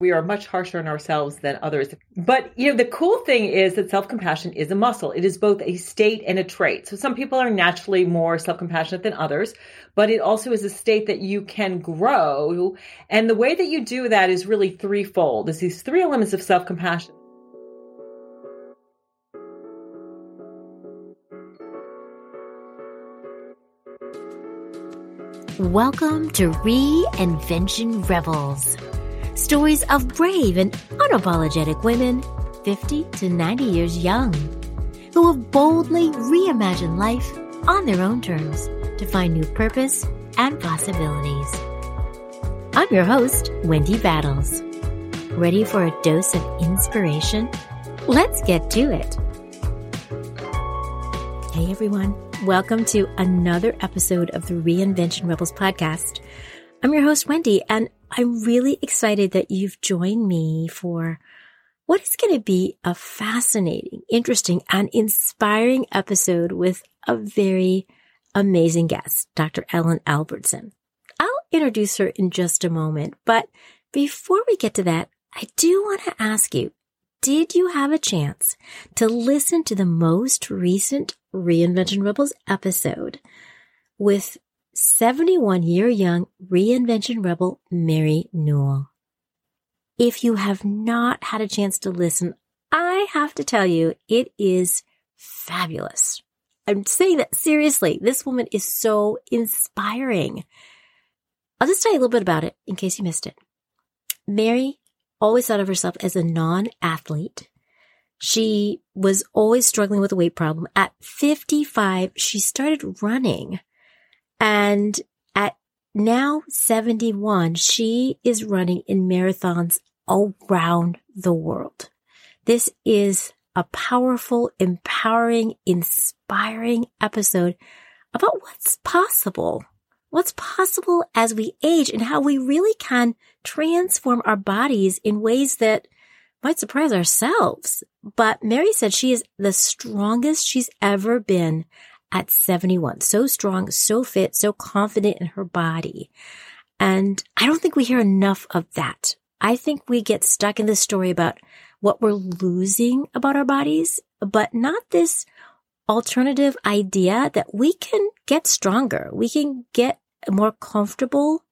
we are much harsher on ourselves than others. But, you know, the cool thing is that self-compassion is a muscle. It is both a state and a trait. So some people are naturally more self-compassionate than others, but it also is a state that you can grow. And the way that you do that is really threefold. There's these three elements of self-compassion. Welcome to Reinvention Rebels Stories of brave and unapologetic women, 50 to 90 years young, who have boldly reimagined life on their own terms to find new purpose and possibilities. I'm your host, Wendy Battles. Ready for a dose of inspiration? Let's get to it. Hey everyone, welcome to another episode of the Reinvention Rebels podcast. I'm your host, Wendy, and I'm really excited that you've joined me for what is going to be a fascinating, interesting, and inspiring episode with a very amazing guest, Dr. Ellen Albertson. I'll introduce her in just a moment, but before we get to that, I do want to ask you, did you have a chance to listen to the most recent Reinvention Rebels episode with 71 year young reinvention rebel Mary Newell. If you have not had a chance to listen, I have to tell you, it is fabulous. I'm saying that seriously. This woman is so inspiring. I'll just tell you a little bit about it in case you missed it. Mary always thought of herself as a non-athlete. She was always struggling with a weight problem. At 55, she started running and at now 71, she is running in marathons around the world. This is a powerful, empowering, inspiring episode about what's possible. What's possible as we age and how we really can transform our bodies in ways that might surprise ourselves. But Mary said she is the strongest she's ever been at 71. So strong, so fit, so confident in her body. And I don't think we hear enough of that. I think we get stuck in this story about what we're losing about our bodies, but not this alternative idea that we can get stronger. We can get more comfortable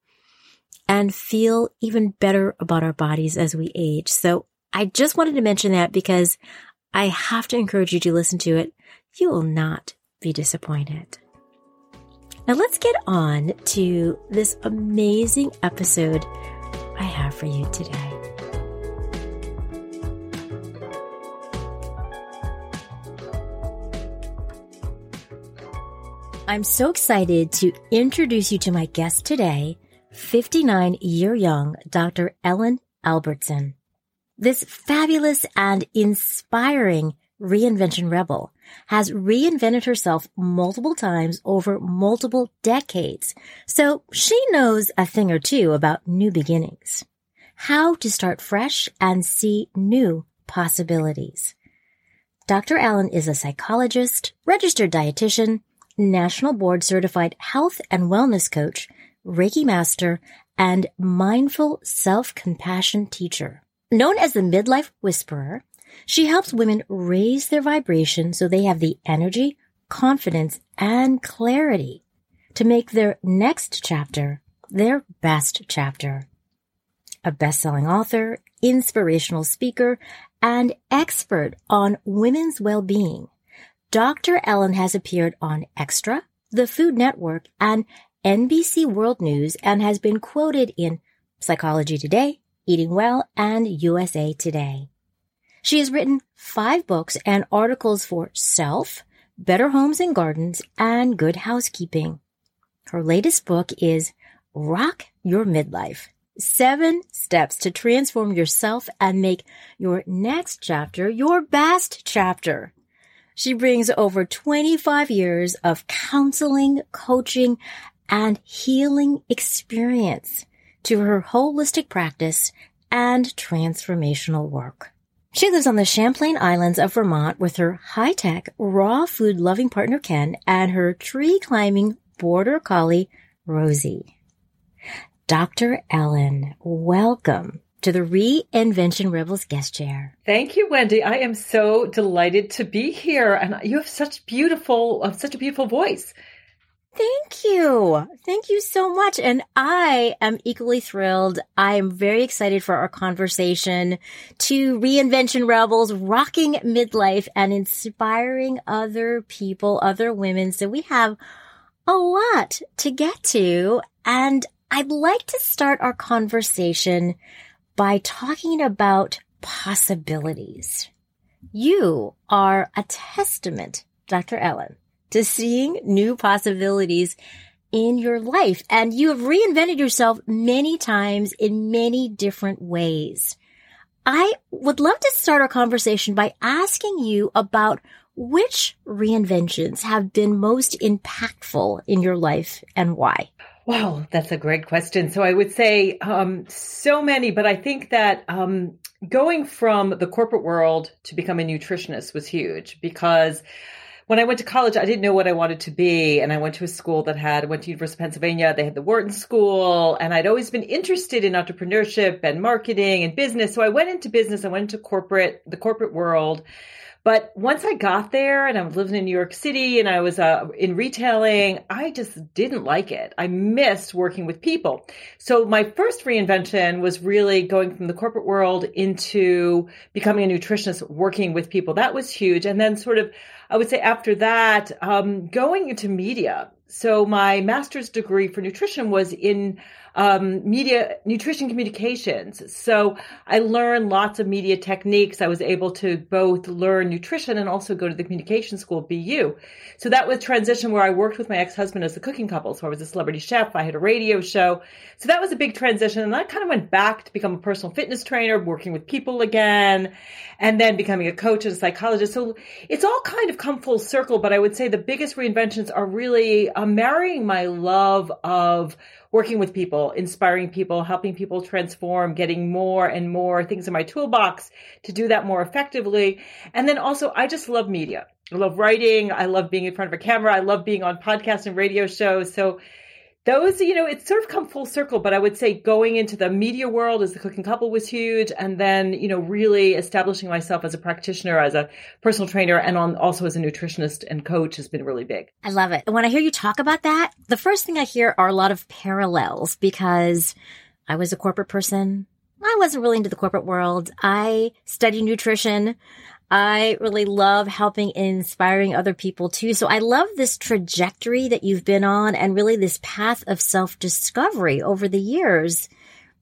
and feel even better about our bodies as we age. So I just wanted to mention that because I have to encourage you to listen to it. You will not be disappointed. Now let's get on to this amazing episode I have for you today. I'm so excited to introduce you to my guest today, 59 year young Dr. Ellen Albertson. This fabulous and inspiring reinvention rebel has reinvented herself multiple times over multiple decades. So she knows a thing or two about new beginnings, how to start fresh and see new possibilities. Dr. Ellen is a psychologist, registered dietitian, national board certified health and wellness coach, Reiki master, and mindful self-compassion teacher. Known as the midlife whisperer, she helps women raise their vibration so they have the energy, confidence, and clarity to make their next chapter their best chapter. A best-selling author, inspirational speaker, and expert on women's well-being, Dr. Ellen has appeared on Extra, the Food Network, and NBC World News and has been quoted in Psychology Today, Eating Well, and USA Today. She has written five books and articles for Self, Better Homes and Gardens, and Good Housekeeping. Her latest book is Rock Your Midlife. Seven steps to transform yourself and make your next chapter your best chapter. She brings over 25 years of counseling, coaching, and healing experience to her holistic practice and transformational work. She lives on the Champlain Islands of Vermont with her high-tech, raw food loving partner Ken and her tree climbing border collie Rosie. Dr. Ellen, welcome to the Reinvention Rebels guest chair. Thank you, Wendy. I am so delighted to be here, and you have such beautiful, uh, such a beautiful voice. Thank you. Thank you so much. And I am equally thrilled. I am very excited for our conversation to Reinvention Rebels, rocking midlife and inspiring other people, other women. So we have a lot to get to. And I'd like to start our conversation by talking about possibilities. You are a testament, Dr. Ellen, to seeing new possibilities in your life. And you have reinvented yourself many times in many different ways. I would love to start our conversation by asking you about which reinventions have been most impactful in your life and why? Wow, that's a great question. So I would say um, so many, but I think that um, going from the corporate world to become a nutritionist was huge because when I went to college, I didn't know what I wanted to be. And I went to a school that had, went to University of Pennsylvania. They had the Wharton School and I'd always been interested in entrepreneurship and marketing and business. So I went into business. I went into corporate, the corporate world but once I got there and I was living in New York City and I was uh, in retailing, I just didn't like it. I missed working with people. So my first reinvention was really going from the corporate world into becoming a nutritionist, working with people. That was huge. And then sort of, I would say after that, um, going into media. So my master's degree for nutrition was in um, media nutrition communications. So I learned lots of media techniques. I was able to both learn nutrition and also go to the communication school BU. So that was transition where I worked with my ex-husband as a cooking couple. So I was a celebrity chef. I had a radio show. So that was a big transition. And I kind of went back to become a personal fitness trainer, working with people again, and then becoming a coach and a psychologist. So it's all kind of come full circle. But I would say the biggest reinventions are really uh, marrying my love of working with people, inspiring people, helping people transform, getting more and more things in my toolbox to do that more effectively. And then also, I just love media. I love writing. I love being in front of a camera. I love being on podcasts and radio shows. So those, you know, it's sort of come full circle, but I would say going into the media world as the cooking couple was huge. And then, you know, really establishing myself as a practitioner, as a personal trainer, and on, also as a nutritionist and coach has been really big. I love it. When I hear you talk about that, the first thing I hear are a lot of parallels because I was a corporate person. I wasn't really into the corporate world. I studied nutrition. I really love helping and inspiring other people too. So I love this trajectory that you've been on and really this path of self discovery over the years.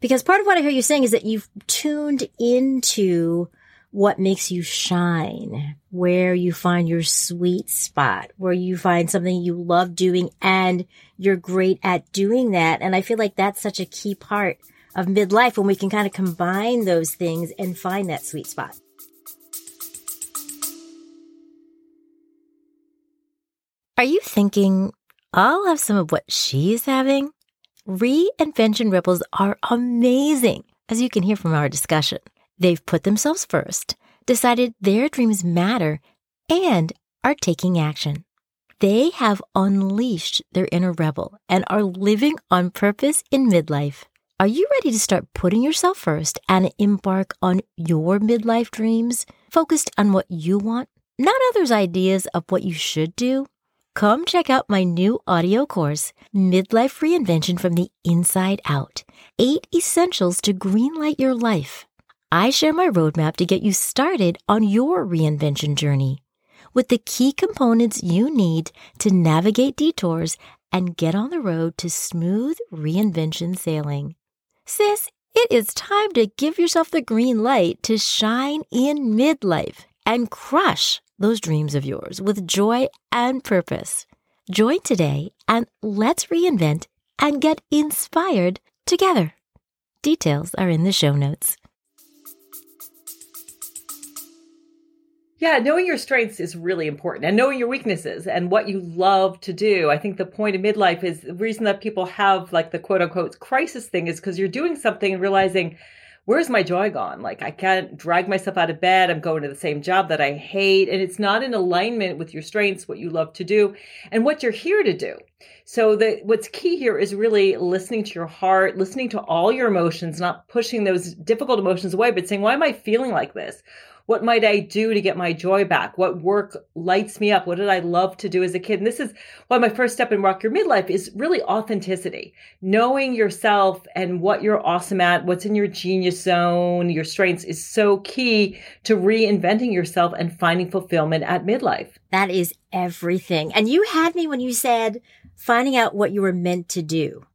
Because part of what I hear you saying is that you've tuned into what makes you shine, where you find your sweet spot, where you find something you love doing and you're great at doing that. And I feel like that's such a key part of midlife when we can kind of combine those things and find that sweet spot. Are you thinking, I'll have some of what she's having? Reinvention Rebels are amazing, as you can hear from our discussion. They've put themselves first, decided their dreams matter, and are taking action. They have unleashed their inner rebel and are living on purpose in midlife. Are you ready to start putting yourself first and embark on your midlife dreams, focused on what you want, not others' ideas of what you should do? Come check out my new audio course, Midlife Reinvention from the Inside Out Eight Essentials to Greenlight Your Life. I share my roadmap to get you started on your reinvention journey with the key components you need to navigate detours and get on the road to smooth reinvention sailing. Sis, it is time to give yourself the green light to shine in midlife and crush those dreams of yours with joy and purpose. Join today and let's reinvent and get inspired together. Details are in the show notes. Yeah, knowing your strengths is really important and knowing your weaknesses and what you love to do. I think the point of midlife is the reason that people have like the quote unquote crisis thing is because you're doing something and realizing, where's my joy gone? Like I can't drag myself out of bed. I'm going to the same job that I hate. And it's not in alignment with your strengths, what you love to do and what you're here to do. So the what's key here is really listening to your heart, listening to all your emotions, not pushing those difficult emotions away, but saying, why am I feeling like this? What might I do to get my joy back? What work lights me up? What did I love to do as a kid? And this is why my first step in Rock Your Midlife is really authenticity, knowing yourself and what you're awesome at, what's in your genius zone, your strengths is so key to reinventing yourself and finding fulfillment at midlife. That is everything. And you had me when you said finding out what you were meant to do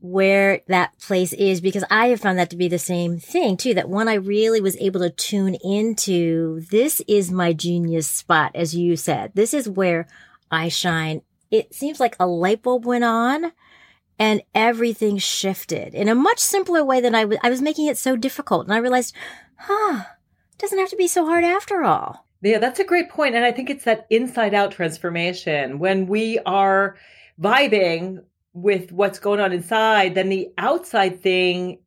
where that place is because I have found that to be the same thing too. That when I really was able to tune into this is my genius spot, as you said, this is where I shine. It seems like a light bulb went on and everything shifted in a much simpler way than I was. I was making it so difficult and I realized, huh, it doesn't have to be so hard after all. Yeah, that's a great point. And I think it's that inside out transformation when we are vibing with what's going on inside, then the outside thing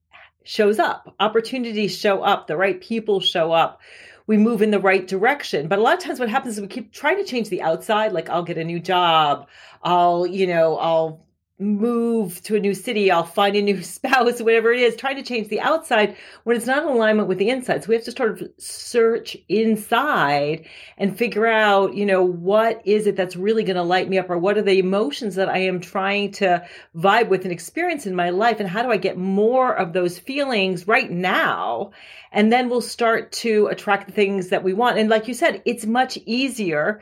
shows up. Opportunities show up. The right people show up. We move in the right direction. But a lot of times what happens is we keep trying to change the outside. Like I'll get a new job. I'll, you know, I'll move to a new city, I'll find a new spouse, whatever it is, trying to change the outside when it's not in alignment with the inside. So we have to sort of search inside and figure out, you know, what is it that's really going to light me up or what are the emotions that I am trying to vibe with and experience in my life and how do I get more of those feelings right now? And then we'll start to attract the things that we want. And like you said, it's much easier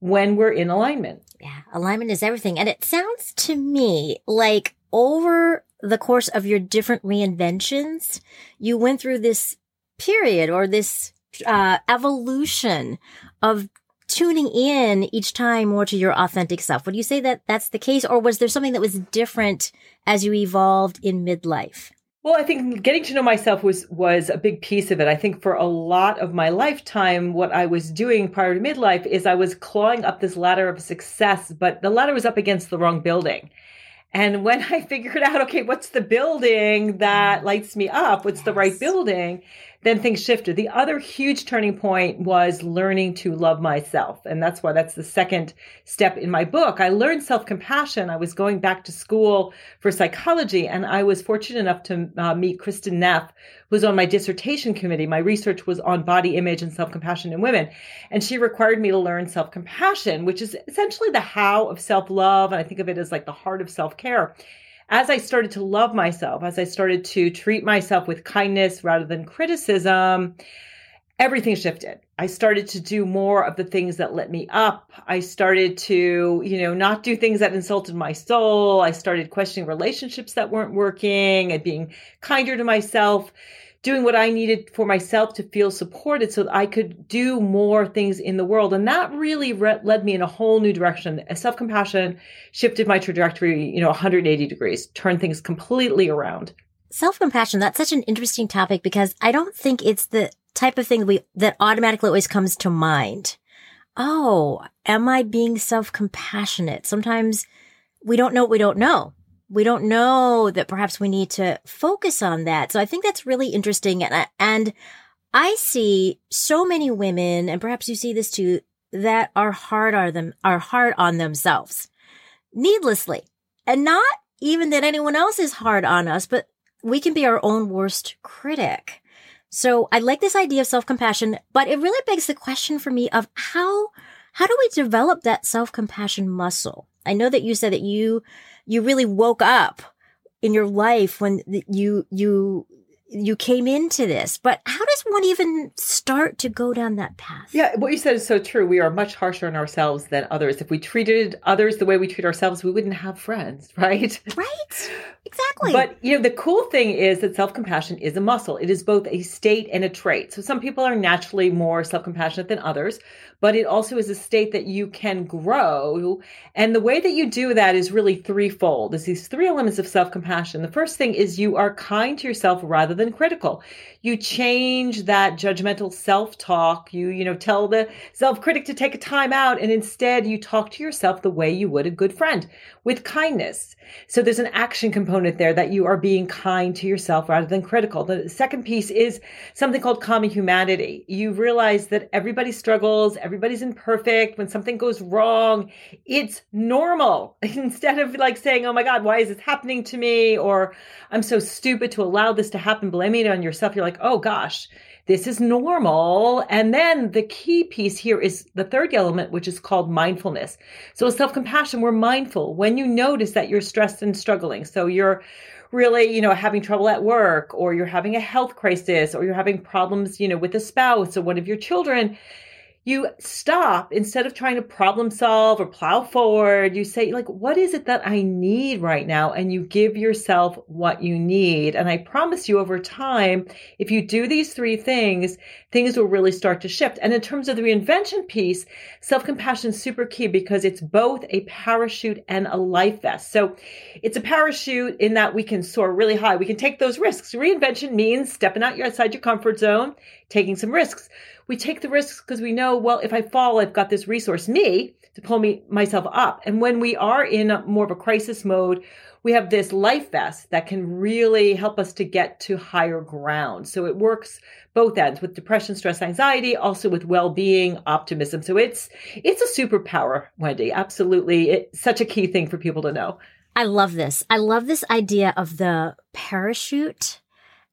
when we're in alignment. Yeah, alignment is everything. And it sounds to me like over the course of your different reinventions, you went through this period or this uh, evolution of tuning in each time more to your authentic self. Would you say that that's the case, or was there something that was different as you evolved in midlife? Well, I think getting to know myself was was a big piece of it. I think for a lot of my lifetime, what I was doing prior to midlife is I was clawing up this ladder of success, but the ladder was up against the wrong building. And when I figured out, okay, what's the building that mm. lights me up? What's yes. the right building? Then things shifted. The other huge turning point was learning to love myself. And that's why that's the second step in my book. I learned self compassion. I was going back to school for psychology and I was fortunate enough to uh, meet Kristin Neff, who was on my dissertation committee. My research was on body image and self compassion in women. And she required me to learn self compassion, which is essentially the how of self love. And I think of it as like the heart of self care as I started to love myself, as I started to treat myself with kindness rather than criticism, everything shifted. I started to do more of the things that lit me up. I started to, you know, not do things that insulted my soul. I started questioning relationships that weren't working and being kinder to myself doing what I needed for myself to feel supported so I could do more things in the world. And that really re- led me in a whole new direction. Self compassion shifted my trajectory, you know, 180 degrees, turned things completely around. Self compassion, that's such an interesting topic because I don't think it's the type of thing we, that automatically always comes to mind. Oh, am I being self compassionate? Sometimes we don't know what we don't know we don't know that perhaps we need to focus on that. So I think that's really interesting. And I, and I see so many women, and perhaps you see this too, that are hard on them, are hard on themselves needlessly and not even that anyone else is hard on us, but we can be our own worst critic. So I like this idea of self-compassion, but it really begs the question for me of how, how do we develop that self-compassion muscle? I know that you said that you you really woke up in your life when you you you came into this. But how does one even start to go down that path? Yeah, what you said is so true. We are much harsher on ourselves than others. If we treated others the way we treat ourselves, we wouldn't have friends, right? Right. Exactly. But you know, the cool thing is that self-compassion is a muscle. It is both a state and a trait. So some people are naturally more self-compassionate than others but it also is a state that you can grow. And the way that you do that is really threefold. There's these three elements of self compassion. The first thing is you are kind to yourself rather than critical. You change that judgmental self-talk. You, you know, tell the self-critic to take a time out and instead you talk to yourself the way you would a good friend with kindness. So there's an action component there that you are being kind to yourself rather than critical. The second piece is something called common humanity. You realize that everybody struggles, everybody's imperfect. When something goes wrong, it's normal. Instead of like saying, oh my God, why is this happening to me? Or I'm so stupid to allow this to happen, blaming it on yourself. You're like, oh gosh, this is normal. And then the key piece here is the third element, which is called mindfulness. So with self compassion, we're mindful when you notice that you're stressed and struggling. So you're really, you know, having trouble at work or you're having a health crisis or you're having problems, you know, with a spouse or one of your children you stop instead of trying to problem solve or plow forward. You say, like, what is it that I need right now? And you give yourself what you need. And I promise you over time, if you do these three things, things will really start to shift. And in terms of the reinvention piece, self compassion is super key because it's both a parachute and a life vest. So it's a parachute in that we can soar really high. We can take those risks. Reinvention means stepping out outside your comfort zone, taking some risks we take the risks because we know, well, if I fall, I've got this resource, me, to pull me myself up. And when we are in a, more of a crisis mode, we have this life vest that can really help us to get to higher ground. So it works both ends with depression, stress, anxiety, also with well-being, optimism. So it's it's a superpower, Wendy. Absolutely. It's such a key thing for people to know. I love this. I love this idea of the parachute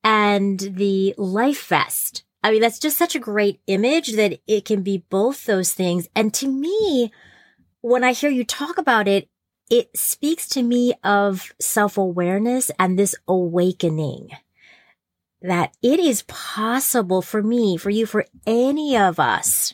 and the life vest I mean, that's just such a great image that it can be both those things. And to me, when I hear you talk about it, it speaks to me of self awareness and this awakening that it is possible for me, for you, for any of us,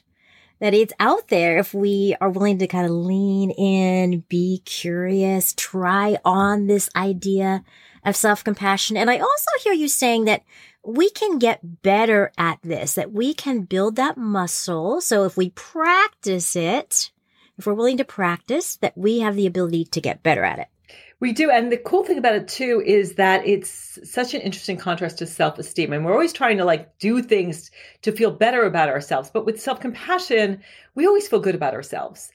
that it's out there if we are willing to kind of lean in, be curious, try on this idea of self compassion. And I also hear you saying that we can get better at this, that we can build that muscle. So if we practice it, if we're willing to practice, that we have the ability to get better at it. We do. And the cool thing about it too is that it's such an interesting contrast to self esteem. And we're always trying to like do things to feel better about ourselves. But with self compassion, we always feel good about ourselves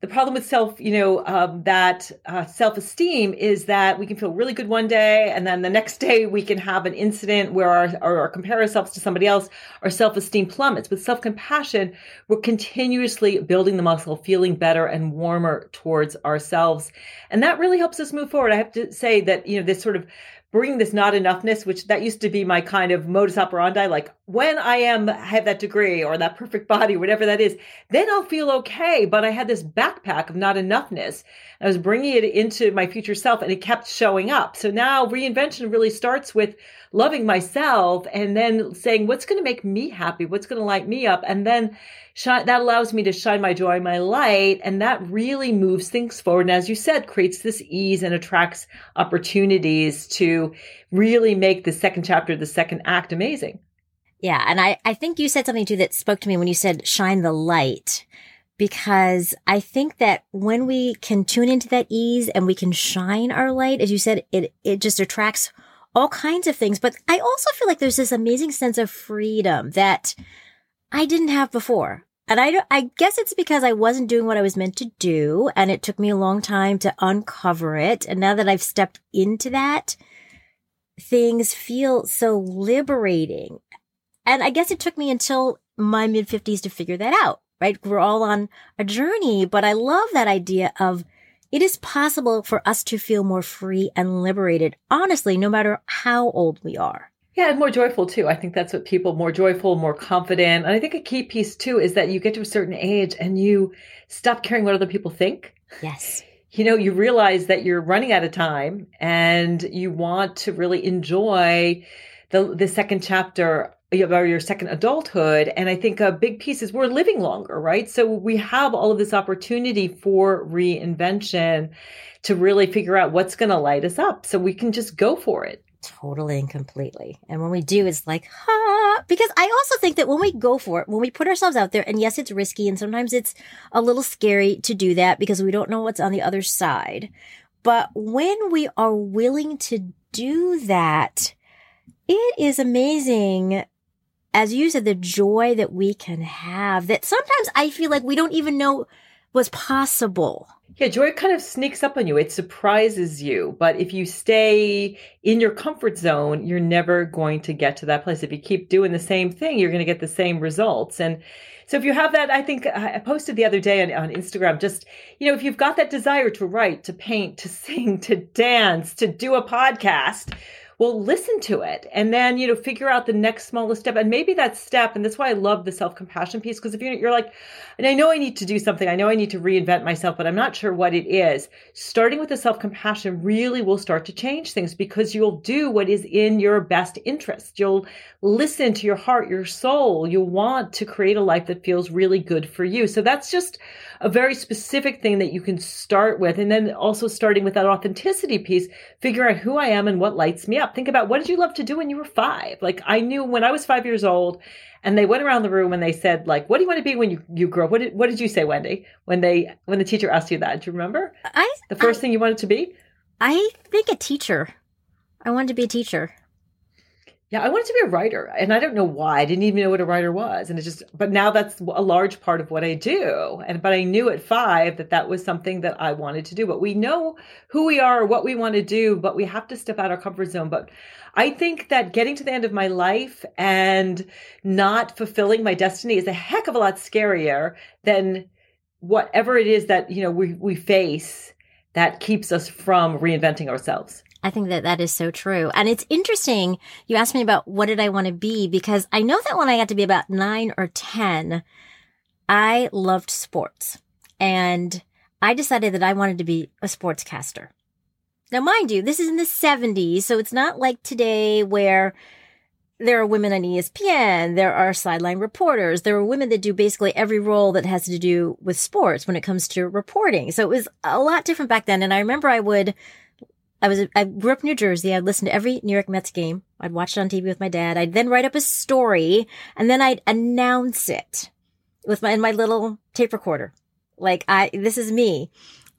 the problem with self, you know, um, that uh, self esteem is that we can feel really good one day, and then the next day we can have an incident where our, or, or compare ourselves to somebody else, our self esteem plummets. With self compassion, we're continuously building the muscle, feeling better and warmer towards ourselves, and that really helps us move forward. I have to say that you know this sort of bringing this not enoughness, which that used to be my kind of modus operandi, like when I am have that degree or that perfect body, whatever that is, then I'll feel okay. But I had this backpack of not enoughness. I was bringing it into my future self and it kept showing up. So now reinvention really starts with loving myself and then saying, what's going to make me happy? What's going to light me up? And then shine, that allows me to shine my joy, my light. And that really moves things forward. And as you said, creates this ease and attracts opportunities to really make the second chapter, the second act amazing. Yeah. And I, I think you said something too that spoke to me when you said shine the light because I think that when we can tune into that ease and we can shine our light, as you said, it, it just attracts all kinds of things. But I also feel like there's this amazing sense of freedom that I didn't have before. And I, I guess it's because I wasn't doing what I was meant to do. And it took me a long time to uncover it. And now that I've stepped into that, things feel so liberating. And I guess it took me until my mid fifties to figure that out, right? We're all on a journey, but I love that idea of it is possible for us to feel more free and liberated, honestly, no matter how old we are. Yeah, and more joyful too. I think that's what people more joyful, more confident. And I think a key piece too is that you get to a certain age and you stop caring what other people think. Yes. You know, you realize that you're running out of time and you want to really enjoy the the second chapter or your second adulthood. And I think a big piece is we're living longer, right? So we have all of this opportunity for reinvention to really figure out what's going to light us up. So we can just go for it. Totally and completely. And when we do, it's like, ha, because I also think that when we go for it, when we put ourselves out there, and yes, it's risky and sometimes it's a little scary to do that because we don't know what's on the other side. But when we are willing to do that, it is amazing as you said, the joy that we can have that sometimes I feel like we don't even know was possible. Yeah, joy kind of sneaks up on you. It surprises you. But if you stay in your comfort zone, you're never going to get to that place. If you keep doing the same thing, you're going to get the same results. And so if you have that, I think I posted the other day on, on Instagram, just, you know, if you've got that desire to write, to paint, to sing, to dance, to do a podcast, well listen to it and then you know figure out the next smallest step. And maybe that step and that's why i love the self-compassion piece because if you're, you're like and i know i need to do something. I know i need to reinvent myself but i'm not sure what it is. Starting with the self-compassion really will start to change things because you'll do what is in your best interest. You'll listen to your heart your soul you want to create a life that feels really good for you so that's just a very specific thing that you can start with and then also starting with that authenticity piece figure out who i am and what lights me up. Think about what did you love to do when you were five? Like I knew when I was five years old and they went around the room and they said like, what do you want to be when you, you grow up? What did, what did you say, Wendy, when they, when the teacher asked you that? Do you remember? I, the first I, thing you wanted to be? I think a teacher. I wanted to be a teacher. Yeah, I wanted to be a writer, and I don't know why. I didn't even know what a writer was, and it just. But now that's a large part of what I do, and but I knew at five that that was something that I wanted to do. But we know who we are, what we want to do, but we have to step out of our comfort zone. But I think that getting to the end of my life and not fulfilling my destiny is a heck of a lot scarier than whatever it is that you know we we face that keeps us from reinventing ourselves. I think that that is so true. And it's interesting. You asked me about what did I want to be because I know that when I got to be about nine or 10, I loved sports and I decided that I wanted to be a sportscaster. Now, mind you, this is in the 70s, so it's not like today where there are women on ESPN, there are sideline reporters, there are women that do basically every role that has to do with sports when it comes to reporting. So it was a lot different back then. And I remember I would I was I grew up in New Jersey. I'd listen to every New York Mets game. I'd watch it on TV with my dad. I'd then write up a story and then I'd announce it with my in my little tape recorder. Like I this is me.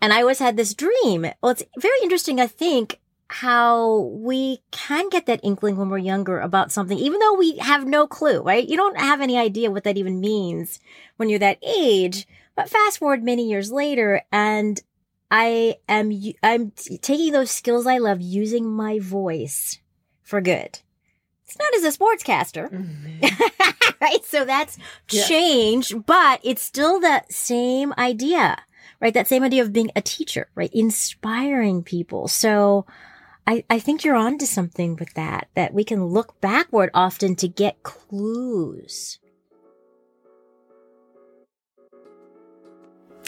And I always had this dream. Well, it's very interesting, I think, how we can get that inkling when we're younger about something, even though we have no clue, right? You don't have any idea what that even means when you're that age. But fast forward many years later and I am, I'm taking those skills I love, using my voice for good. It's not as a sportscaster, mm-hmm. right? So that's yeah. changed, but it's still that same idea, right? That same idea of being a teacher, right? Inspiring people. So I, I think you're onto something with that, that we can look backward often to get clues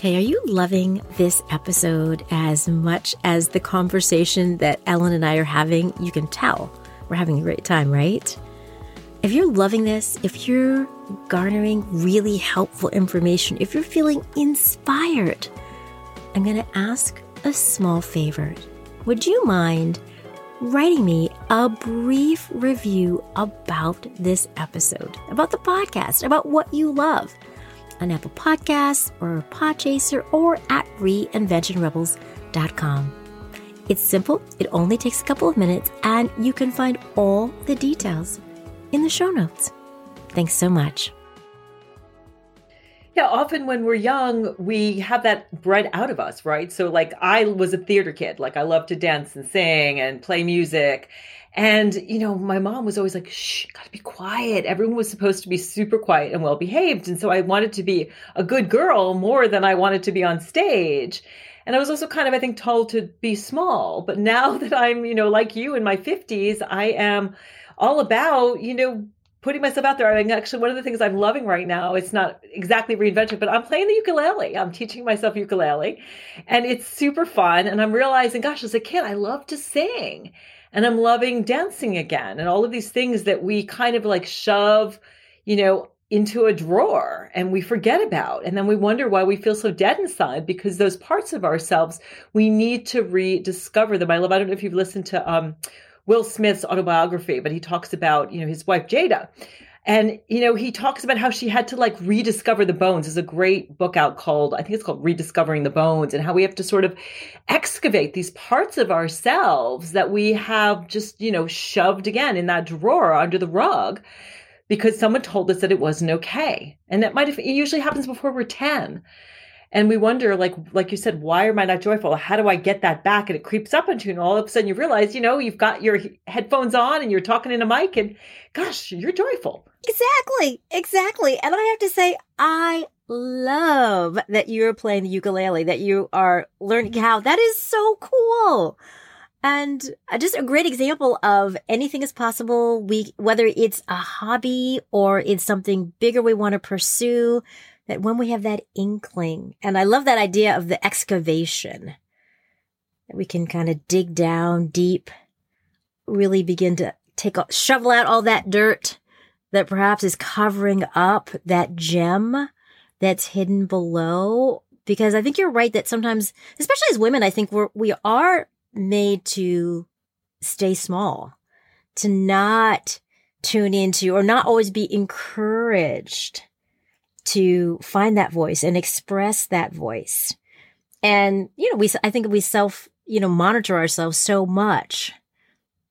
Hey, are you loving this episode as much as the conversation that Ellen and I are having? You can tell we're having a great time, right? If you're loving this, if you're garnering really helpful information, if you're feeling inspired, I'm going to ask a small favor. Would you mind writing me a brief review about this episode, about the podcast, about what you love? On Apple Podcasts or Podchaser or at reinventionrebels.com. It's simple, it only takes a couple of minutes, and you can find all the details in the show notes. Thanks so much. Yeah, often when we're young, we have that bred out of us, right? So, like, I was a theater kid. Like, I love to dance and sing and play music. And, you know, my mom was always like, shh, gotta be quiet. Everyone was supposed to be super quiet and well behaved. And so I wanted to be a good girl more than I wanted to be on stage. And I was also kind of, I think, told to be small. But now that I'm, you know, like you in my 50s, I am all about, you know, putting myself out there. I mean, actually, one of the things I'm loving right now, it's not exactly reinvention, but I'm playing the ukulele. I'm teaching myself ukulele and it's super fun. And I'm realizing, gosh, as a kid, I love to sing and I'm loving dancing again and all of these things that we kind of like shove, you know, into a drawer and we forget about. And then we wonder why we feel so dead inside because those parts of ourselves, we need to rediscover them. I love, I don't know if you've listened to um, Will Smith's autobiography, but he talks about, you know, his wife Jada And, you know, he talks about how she had to like rediscover the bones. There's a great book out called, I think it's called Rediscovering the Bones, and how we have to sort of excavate these parts of ourselves that we have just, you know, shoved again in that drawer under the rug because someone told us that it wasn't okay. And that might have, it usually happens before we're 10 and we wonder like like you said why am i not joyful? How do i get that back? And it creeps up into you and all of a sudden you realize you know you've got your headphones on and you're talking in a mic and gosh you're joyful. Exactly exactly. And i have to say i love that you're playing the ukulele that you are learning how. That is so cool. And uh, just a great example of anything is possible. We whether it's a hobby or it's something bigger we want to pursue that when we have that inkling, and I love that idea of the excavation, that we can kind of dig down deep, really begin to take, a shovel out all that dirt that perhaps is covering up that gem that's hidden below. Because I think you're right that sometimes, especially as women, I think we're, we are made to stay small, to not tune into or not always be encouraged to find that voice and express that voice. And, you know, we, I think we self, you know, monitor ourselves so much.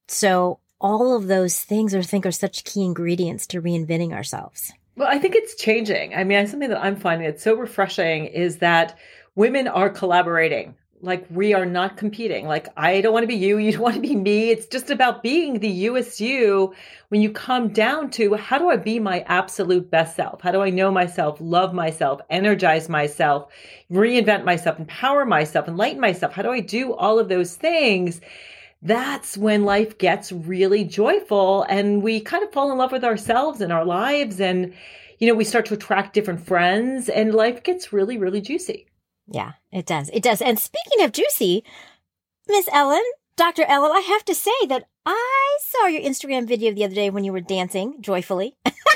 So all of those things I think are such key ingredients to reinventing ourselves. Well, I think it's changing. I mean, something that I'm finding that's so refreshing is that women are collaborating like we are not competing. Like i don't want to be you you don't want to be me. It's just about being the usu when you come down to how do i be my absolute best self? How do i know myself love myself energize myself reinvent myself empower myself enlighten myself? How do i do all of those things? That's when life gets really joyful and we kind of fall in love with ourselves and our lives and you know we start to attract different friends and life gets really really juicy yeah, it does. It does. And speaking of juicy, Miss Ellen, Dr. Ellen, I have to say that I saw your Instagram video the other day when you were dancing joyfully.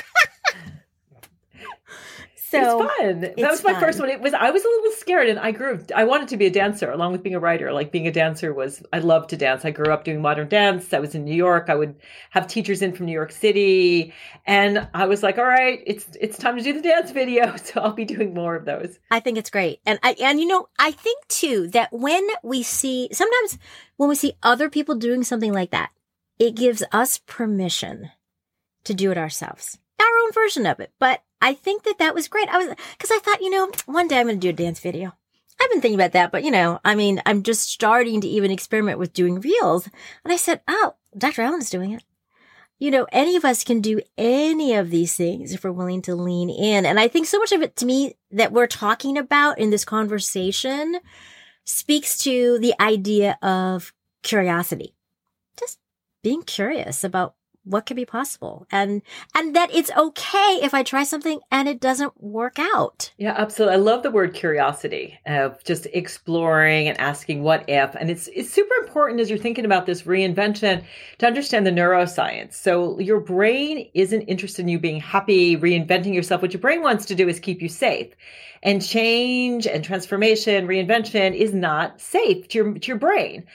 So it's fun. That was my fun. first one. It was I was a little scared and I grew I wanted to be a dancer along with being a writer. Like being a dancer was I loved to dance. I grew up doing modern dance. I was in New York. I would have teachers in from New York City and I was like, "All right, it's it's time to do the dance video." So I'll be doing more of those. I think it's great. And I and you know, I think too that when we see sometimes when we see other people doing something like that, it gives us permission to do it ourselves. Our own version of it. But I think that that was great. I was, cause I thought, you know, one day I'm going to do a dance video. I've been thinking about that, but you know, I mean, I'm just starting to even experiment with doing reels. And I said, oh, Dr. Ellen's doing it. You know, any of us can do any of these things if we're willing to lean in. And I think so much of it to me that we're talking about in this conversation speaks to the idea of curiosity. Just being curious about what could be possible. And and that it's okay if i try something and it doesn't work out. Yeah absolutely. I love the word curiosity of just exploring and asking what if. And it's it's super important as you're thinking about this reinvention to understand the neuroscience. So your brain isn't interested in you being happy reinventing yourself. What your brain wants to do is keep you safe. And change and transformation reinvention is not safe to your to your brain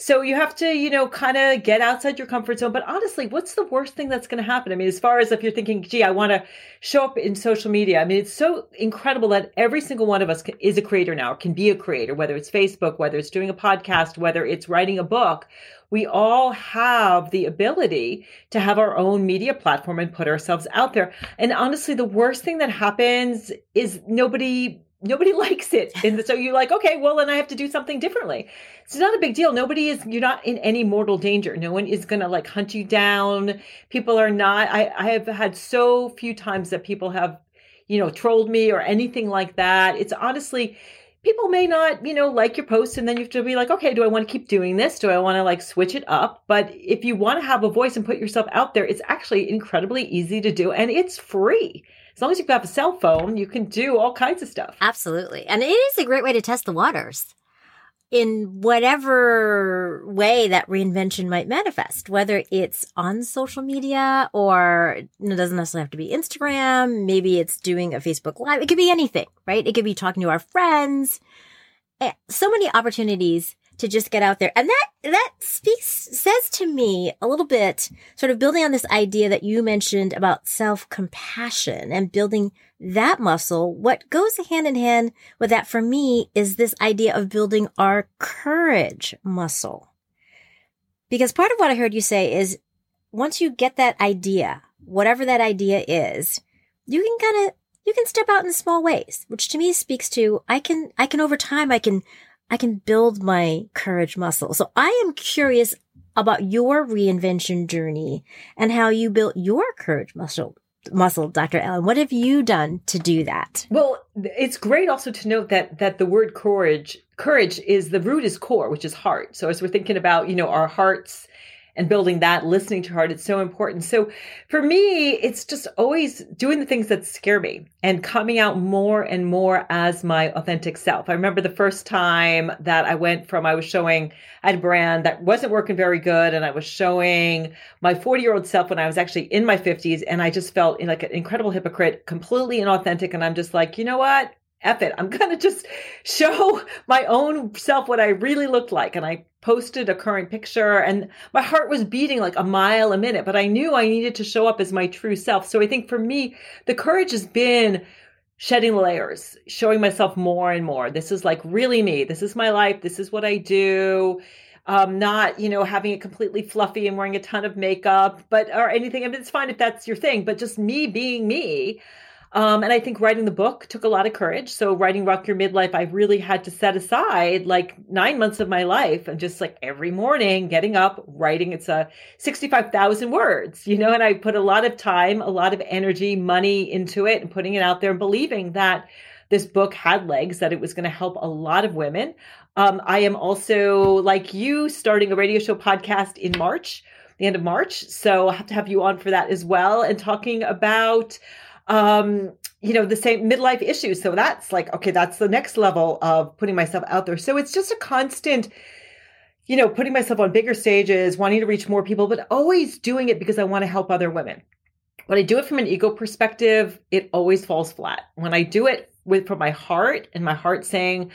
so you have to, you know, kind of get outside your comfort zone. But honestly, what's the worst thing that's going to happen? I mean, as far as if you're thinking, gee, I want to show up in social media. I mean, it's so incredible that every single one of us is a creator now, can be a creator, whether it's Facebook, whether it's doing a podcast, whether it's writing a book. We all have the ability to have our own media platform and put ourselves out there. And honestly, the worst thing that happens is nobody nobody likes it. And so you're like, okay, well, then I have to do something differently. It's not a big deal. Nobody is, you're not in any mortal danger. No one is going to like hunt you down. People are not, I, I have had so few times that people have, you know, trolled me or anything like that. It's honestly, people may not, you know, like your post and then you have to be like, okay, do I want to keep doing this? Do I want to like switch it up? But if you want to have a voice and put yourself out there, it's actually incredibly easy to do and it's free as long as you have a cell phone, you can do all kinds of stuff. Absolutely. And it is a great way to test the waters in whatever way that reinvention might manifest, whether it's on social media or it doesn't necessarily have to be Instagram. Maybe it's doing a Facebook live. It could be anything, right? It could be talking to our friends. Eh, so many opportunities to just get out there. And that, that speaks, says to me a little bit, sort of building on this idea that you mentioned about self compassion and building that muscle. What goes hand in hand with that for me is this idea of building our courage muscle. Because part of what I heard you say is once you get that idea, whatever that idea is, you can kind of you can step out in small ways, which to me speaks to I can I can over time I can I can build my courage muscle. So I am curious about your reinvention journey and how you built your courage muscle muscle dr ellen what have you done to do that? Well it's great also to note that that the word courage courage is the root is core which is heart. So as we're thinking about you know our hearts and building that, listening to heart, it's so important. So for me, it's just always doing the things that scare me and coming out more and more as my authentic self. I remember the first time that I went from, I was showing, I had a brand that wasn't working very good. And I was showing my 40 year old self when I was actually in my 50s. And I just felt like an incredible hypocrite, completely inauthentic. And I'm just like, you know what? F it. I'm going to just show my own self what I really looked like. And I posted a current picture and my heart was beating like a mile a minute, but I knew I needed to show up as my true self. So I think for me, the courage has been shedding layers, showing myself more and more. This is like really me. This is my life. This is what I do. Um, not, you know, having it completely fluffy and wearing a ton of makeup, but or anything. I mean, it's fine if that's your thing, but just me being me. Um, and I think writing the book took a lot of courage. So writing Rock Your Midlife, I really had to set aside like nine months of my life and just like every morning getting up, writing. It's a 65,000 words, you know, and I put a lot of time, a lot of energy, money into it and putting it out there and believing that this book had legs, that it was going to help a lot of women. Um, I am also like you starting a radio show podcast in March, the end of March. So I have to have you on for that as well and talking about um, you know, the same midlife issues. So that's like, okay, that's the next level of putting myself out there. So it's just a constant, you know, putting myself on bigger stages, wanting to reach more people, but always doing it because I want to help other women. When I do it from an ego perspective, it always falls flat. When I do it with from my heart and my heart saying,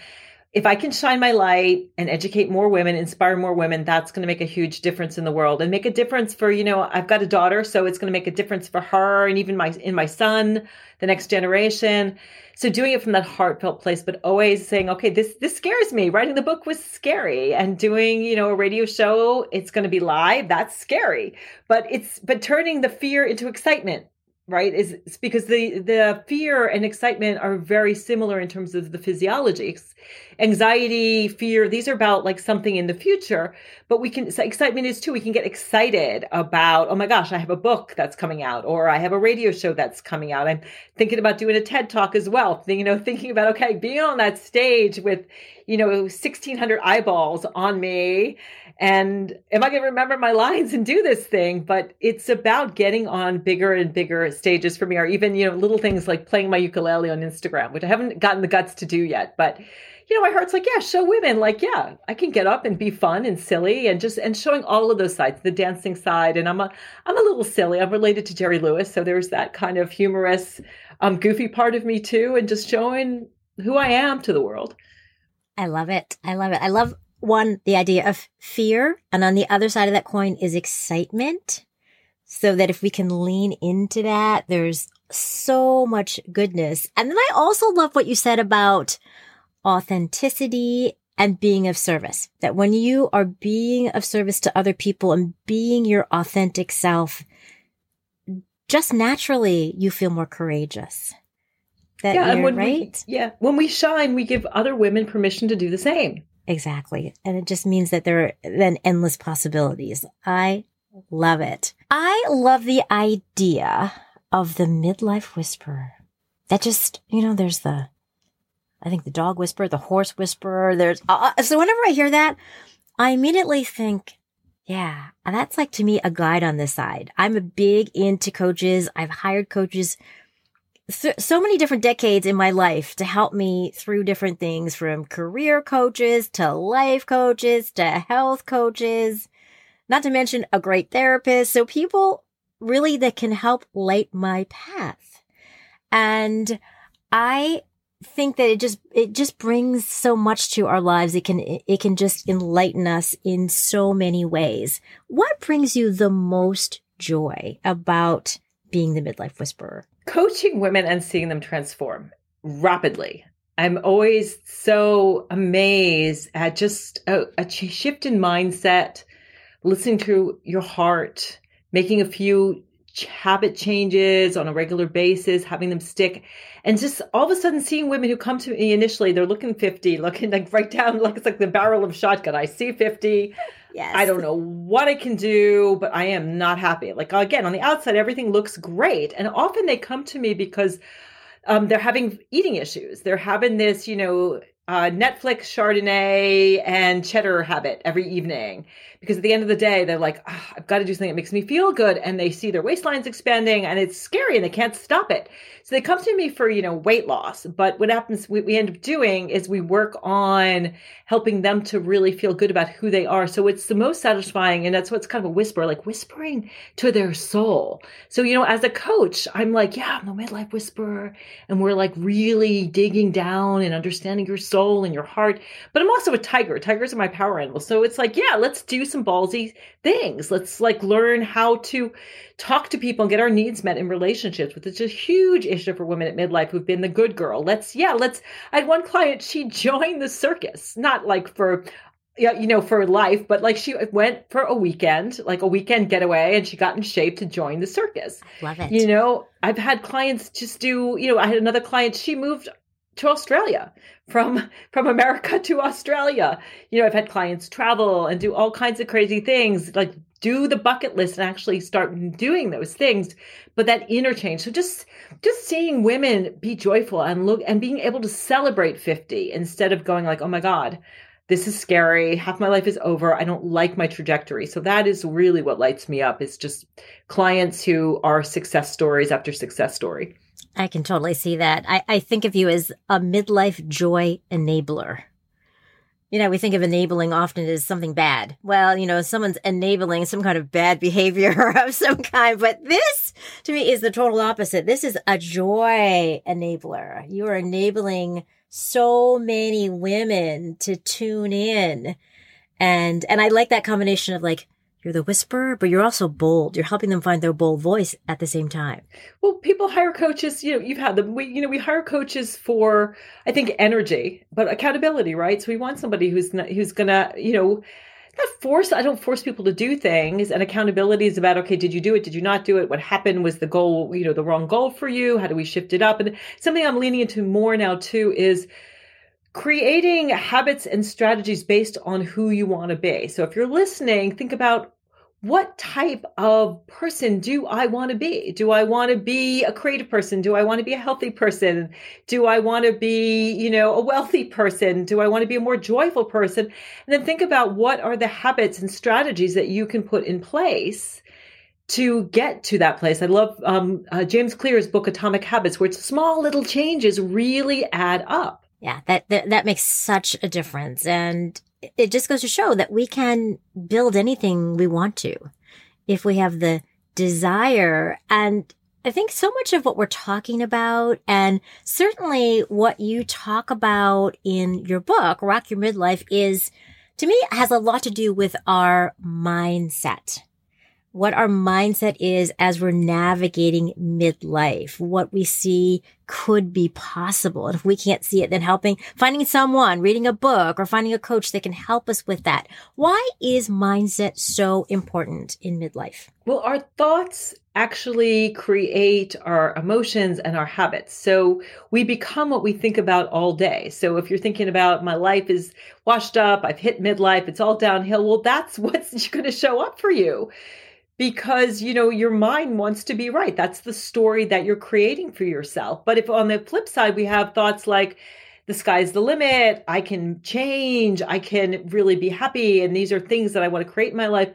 if I can shine my light and educate more women, inspire more women, that's going to make a huge difference in the world and make a difference for, you know, I've got a daughter, so it's going to make a difference for her and even my in my son, the next generation. So doing it from that heartfelt place, but always saying, okay, this this scares me. Writing the book was scary and doing, you know, a radio show, it's going to be live, that's scary. But it's but turning the fear into excitement right is because the the fear and excitement are very similar in terms of the physiology. Anxiety fear these are about like something in the future but we can excitement is too we can get excited about oh my gosh i have a book that's coming out or i have a radio show that's coming out. I'm thinking about doing a ted talk as well you know thinking about okay being on that stage with you know 1600 eyeballs on me and am I going to remember my lines and do this thing? But it's about getting on bigger and bigger stages for me, or even, you know, little things like playing my ukulele on Instagram, which I haven't gotten the guts to do yet. But, you know, my heart's like, yeah, show women, like, yeah, I can get up and be fun and silly and just, and showing all of those sides, the dancing side. And I'm a, I'm a little silly. I'm related to Jerry Lewis. So there's that kind of humorous, um, goofy part of me too. And just showing who I am to the world. I love it. I love it. I love one, the idea of fear. And on the other side of that coin is excitement. So that if we can lean into that, there's so much goodness. And then I also love what you said about authenticity and being of service. That when you are being of service to other people and being your authentic self, just naturally you feel more courageous. That yeah, and when right? We, yeah, when we shine, we give other women permission to do the same. Exactly. And it just means that there are then endless possibilities. I love it. I love the idea of the midlife whisperer. That just, you know, there's the, I think the dog whisperer, the horse whisperer. There's, uh, uh, so whenever I hear that, I immediately think, yeah, that's like to me a guide on this side. I'm a big into coaches. I've hired coaches th- so many different decades in my life to help me through different things from career coaches to life coaches to health coaches, not to mention a great therapist. So people really that can help light my path. And I think that it just it just brings so much to our lives. It can it can just enlighten us in so many ways. What brings you the most joy about being the midlife whisperer? Coaching women and seeing them transform rapidly. I'm always so amazed at just a, a shift in mindset, listening to your heart, making a few habit changes on a regular basis, having them stick, and just all of a sudden seeing women who come to me initially, they're looking 50, looking like right down, like it's like the barrel of shotgun. I see 50. Yes. I don't know what I can do, but I am not happy. Like again, on the outside, everything looks great. And often they come to me because um, they're having eating issues. They're having this, you know, uh, Netflix Chardonnay and cheddar habit every evening. Because at the end of the day they're like oh, I've got to do something that makes me feel good and they see their waistlines expanding and it's scary and they can't stop it. So they come to me for you know weight loss but what happens what we end up doing is we work on helping them to really feel good about who they are. So it's the most satisfying and that's what's kind of a whisper like whispering to their soul. So you know as a coach I'm like yeah I'm the midlife whisperer and we're like really digging down and understanding your soul soul and your heart. But I'm also a tiger. Tigers are my power animal. So it's like, yeah, let's do some ballsy things. Let's like learn how to talk to people and get our needs met in relationships, which is a huge issue for women at midlife who've been the good girl. Let's, yeah, let's. I had one client, she joined the circus, not like for yeah, you know, for life, but like she went for a weekend, like a weekend getaway, and she got in shape to join the circus. Love it. You know, I've had clients just do, you know, I had another client, she moved to Australia from from America to Australia. You know, I've had clients travel and do all kinds of crazy things, like do the bucket list and actually start doing those things. But that interchange, so just just seeing women be joyful and look and being able to celebrate 50 instead of going like, oh my God, this is scary. Half my life is over. I don't like my trajectory. So that is really what lights me up. Is just clients who are success stories after success story. I can totally see that. I, I think of you as a midlife joy enabler. You know, we think of enabling often as something bad. Well, you know, someone's enabling some kind of bad behavior of some kind. But this, to me, is the total opposite. This is a joy enabler. You are enabling so many women to tune in. And, and I like that combination of like you're the whisperer, but you're also bold. You're helping them find their bold voice at the same time. Well, people hire coaches. You know, you've had them. We, you know, we hire coaches for, I think, energy, but accountability, right? So we want somebody who's not, who's gonna, you know, not force. I don't force people to do things. And accountability is about, okay, did you do it? Did you not do it? What happened? Was the goal, you know, the wrong goal for you? How do we shift it up? And something I'm leaning into more now too is creating habits and strategies based on who you want to be. So if you're listening, think about what type of person do I want to be? Do I want to be a creative person? Do I want to be a healthy person? Do I want to be, you know, a wealthy person? Do I want to be a more joyful person? And then think about what are the habits and strategies that you can put in place to get to that place. I love um, uh, James Clear's book, Atomic Habits, where it's small little changes really add up. Yeah, that, that, that makes such a difference. And it just goes to show that we can build anything we want to if we have the desire. And I think so much of what we're talking about and certainly what you talk about in your book, Rock Your Midlife is to me has a lot to do with our mindset what our mindset is as we're navigating midlife, what we see could be possible. And if we can't see it, then helping, finding someone, reading a book or finding a coach that can help us with that. Why is mindset so important in midlife? Well, our thoughts actually create our emotions and our habits. So we become what we think about all day. So if you're thinking about my life is washed up, I've hit midlife, it's all downhill, well, that's what's going to show up for you because you know your mind wants to be right. That's the story that you're creating for yourself. But if on the flip side we have thoughts like the sky's the limit. I can change. I can really be happy. And these are things that i want to create in my life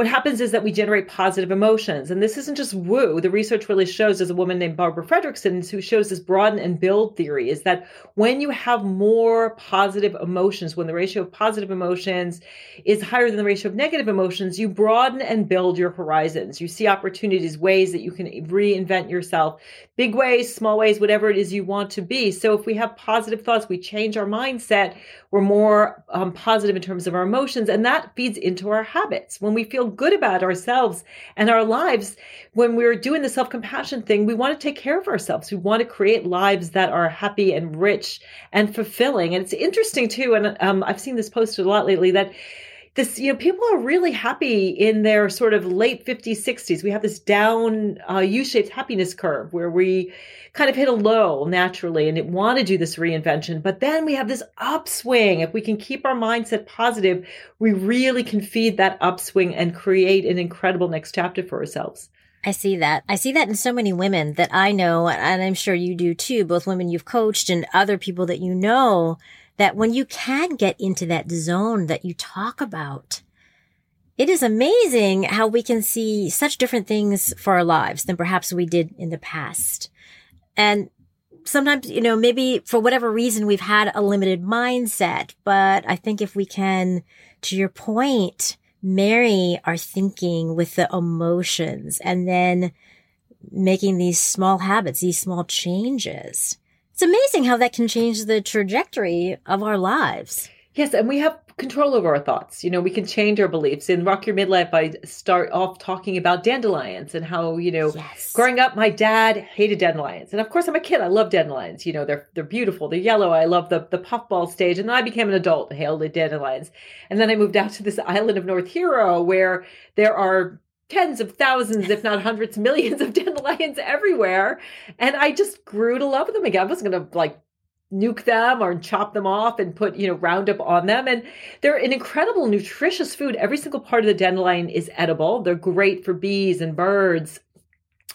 what happens is that we generate positive emotions. And this isn't just woo. The research really shows there's a woman named Barbara Fredrickson who shows this broaden and build theory is that when you have more positive emotions, when the ratio of positive emotions is higher than the ratio of negative emotions, you broaden and build your horizons. You see opportunities, ways that you can reinvent yourself, big ways, small ways, whatever it is you want to be. So if we have positive thoughts, we change our mindset, we're more um, positive in terms of our emotions, and that feeds into our habits. When we feel good about ourselves and our lives, when we're doing the self compassion thing, we want to take care of ourselves. We want to create lives that are happy and rich and fulfilling. And it's interesting too, and um, I've seen this posted a lot lately that this you know people are really happy in their sort of late 50s 60s we have this down uh, u-shaped happiness curve where we kind of hit a low naturally and it want to do this reinvention but then we have this upswing. If we can keep our mindset positive we really can feed that upswing and create an incredible next chapter for ourselves. I see that. I see that in so many women that I know, and I'm sure you do too, both women you've coached and other people that you know that when you can get into that zone that you talk about, it is amazing how we can see such different things for our lives than perhaps we did in the past. And sometimes, you know, maybe for whatever reason, we've had a limited mindset, but I think if we can, to your point, marry our thinking with the emotions and then making these small habits, these small changes, it's amazing how that can change the trajectory of our lives. Yes, and we have control over our thoughts. You know, we can change our beliefs. In Rock Your Midlife, I start off talking about dandelions and how, you know, yes. growing up, my dad hated dandelions. And of course, I'm a kid. I love dandelions. You know, they're they're beautiful. They're yellow. I love the the puffball stage. And then I became an adult, and hated dandelions. And then I moved out to this island of North Hero where there are tens of thousands, if not hundreds, millions of dandelions everywhere. And I just grew to love them again. I wasn't going to like nuke them or chop them off and put, you know, Roundup on them. And they're an incredible nutritious food. Every single part of the dandelion is edible. They're great for bees and birds.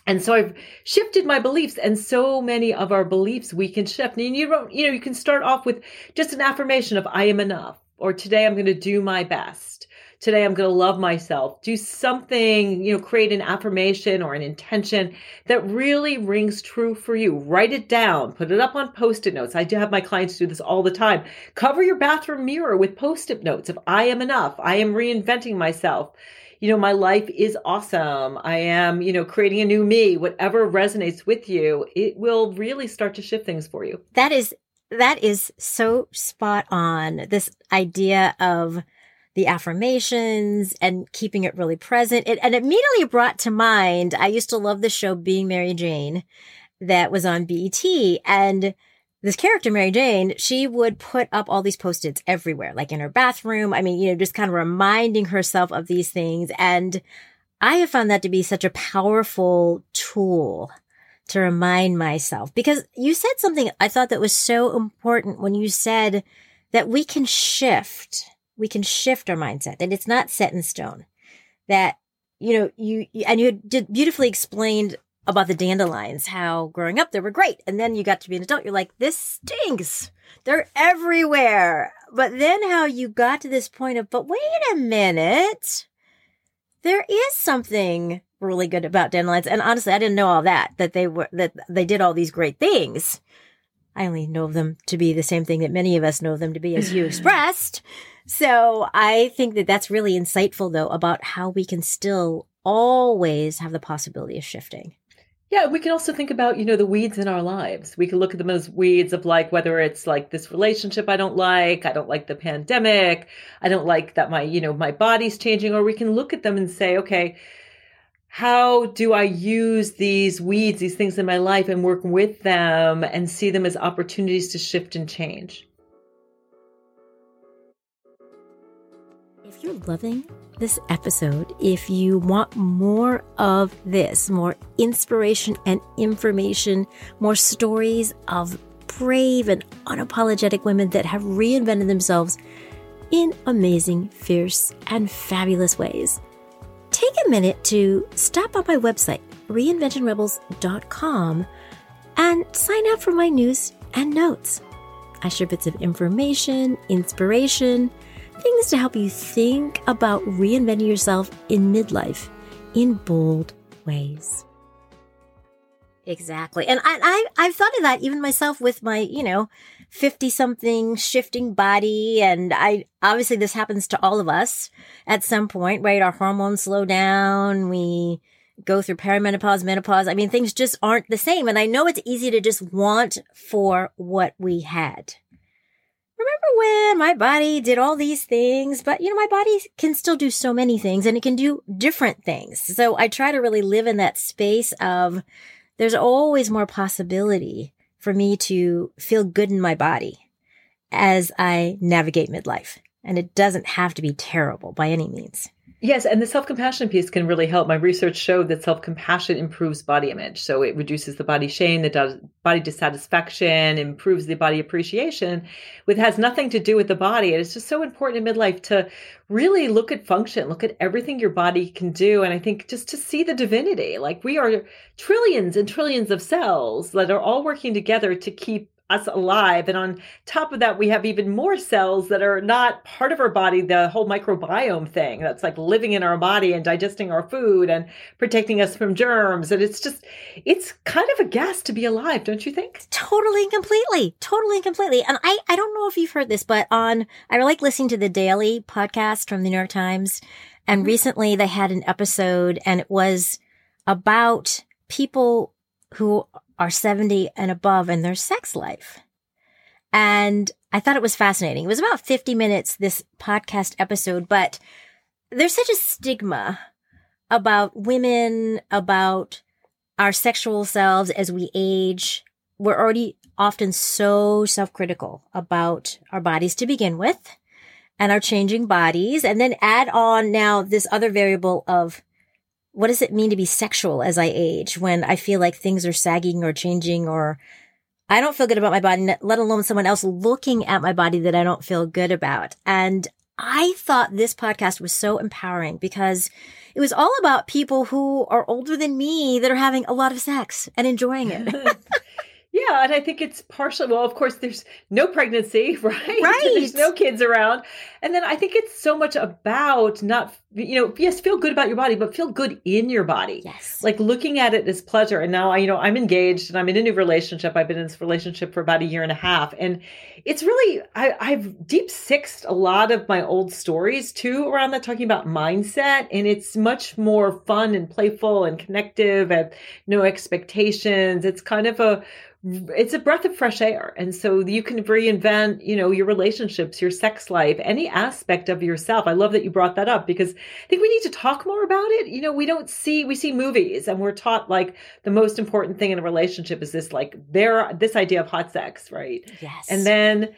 And so I've shifted my beliefs and so many of our beliefs we can shift. And you don't, you know, you can start off with just an affirmation of I am enough or today I'm going to do my best today I'm going to love myself. Do something, you know, create an affirmation or an intention that really rings true for you. Write it down, put it up on post it notes. I do have my clients do this all the time. Cover your bathroom mirror with post it notes of I am enough. I am reinventing myself you know, my life is awesome. I am, you know, creating a new me, whatever resonates with you, it will really start to shift things for you. That is, that is so spot on. This idea of the affirmations and keeping it really present. It, and immediately brought to mind, I used to love the show Being Mary Jane that was on BET. And this character, Mary Jane, she would put up all these post-its everywhere, like in her bathroom. I mean, you know, just kind of reminding herself of these things. And I have found that to be such a powerful tool to remind myself because you said something I thought that was so important when you said that we can shift we can shift our mindset that it's not set in stone that you know you and you did beautifully explained about the dandelions how growing up they were great and then you got to be an adult you're like this stinks. They're everywhere. But then how you got to this point of but wait a minute. There is something really good about dandelions. And honestly i didn't know all that that they were that they did all these great things. I only know them to be the same thing that many of us know them to be as you expressed so I think that that's really insightful though about how we can still always have the possibility of shifting. Yeah, we can also think about, you know, the weeds in our lives. We can look at them as weeds of like whether it's like this relationship I don't like, I don't like the pandemic, I don't like that my, you know, my body's changing, or we can look at them and say, okay, how do I use these weeds, these things in my life and work with them and see them as opportunities to shift and change? If you're loving this episode, if you want more of this, more inspiration and information, more stories of brave and unapologetic women that have reinvented themselves in amazing, fierce, and fabulous ways, take a minute to stop on my website, reinventionrebels.com, and sign up for my news and notes. I share bits of information, inspiration, things to help you think about reinventing yourself in midlife in bold ways. Exactly. And I, I, I've thought of that even myself with my, you know, 50 something shifting body. And I, obviously this happens to all of us at some point, right? Our hormones slow down. We go through perimenopause, menopause. I mean, things just aren't the same. And I know it's easy to just want for what we had. Remember when my body did all these things, but you know, my body can still do so many things and it can do different things. So I try to really live in that space of, there's always more possibility for me to feel good in my body as I navigate midlife. And it doesn't have to be terrible by any means. Yes, and the self compassion piece can really help. My research showed that self compassion improves body image. So it reduces the body shame, the body dissatisfaction, improves the body appreciation, which has nothing to do with the body. And it's just so important in midlife to really look at function, look at everything your body can do. And I think just to see the divinity, like we are trillions and trillions of cells that are all working together to keep us alive. And on top of that, we have even more cells that are not part of our body, the whole microbiome thing that's like living in our body and digesting our food and protecting us from germs. And it's just, it's kind of a gas to be alive, don't you think? Totally and completely. Totally and completely. And I, I don't know if you've heard this, but on, I like listening to the Daily podcast from the New York Times. And mm-hmm. recently they had an episode and it was about people who are 70 and above in their sex life. And I thought it was fascinating. It was about 50 minutes, this podcast episode, but there's such a stigma about women, about our sexual selves as we age. We're already often so self critical about our bodies to begin with and our changing bodies. And then add on now this other variable of what does it mean to be sexual as I age when I feel like things are sagging or changing or I don't feel good about my body, let alone someone else looking at my body that I don't feel good about. And I thought this podcast was so empowering because it was all about people who are older than me that are having a lot of sex and enjoying it. Yeah, and I think it's partially well, of course, there's no pregnancy, right? Right. there's no kids around. And then I think it's so much about not you know, yes, feel good about your body, but feel good in your body. Yes. Like looking at it as pleasure. And now I, you know, I'm engaged and I'm in a new relationship. I've been in this relationship for about a year and a half. And it's really I, I've deep sixed a lot of my old stories too around that talking about mindset. And it's much more fun and playful and connective and no expectations. It's kind of a it's a breath of fresh air and so you can reinvent you know your relationships your sex life any aspect of yourself i love that you brought that up because i think we need to talk more about it you know we don't see we see movies and we're taught like the most important thing in a relationship is this like there this idea of hot sex right yes and then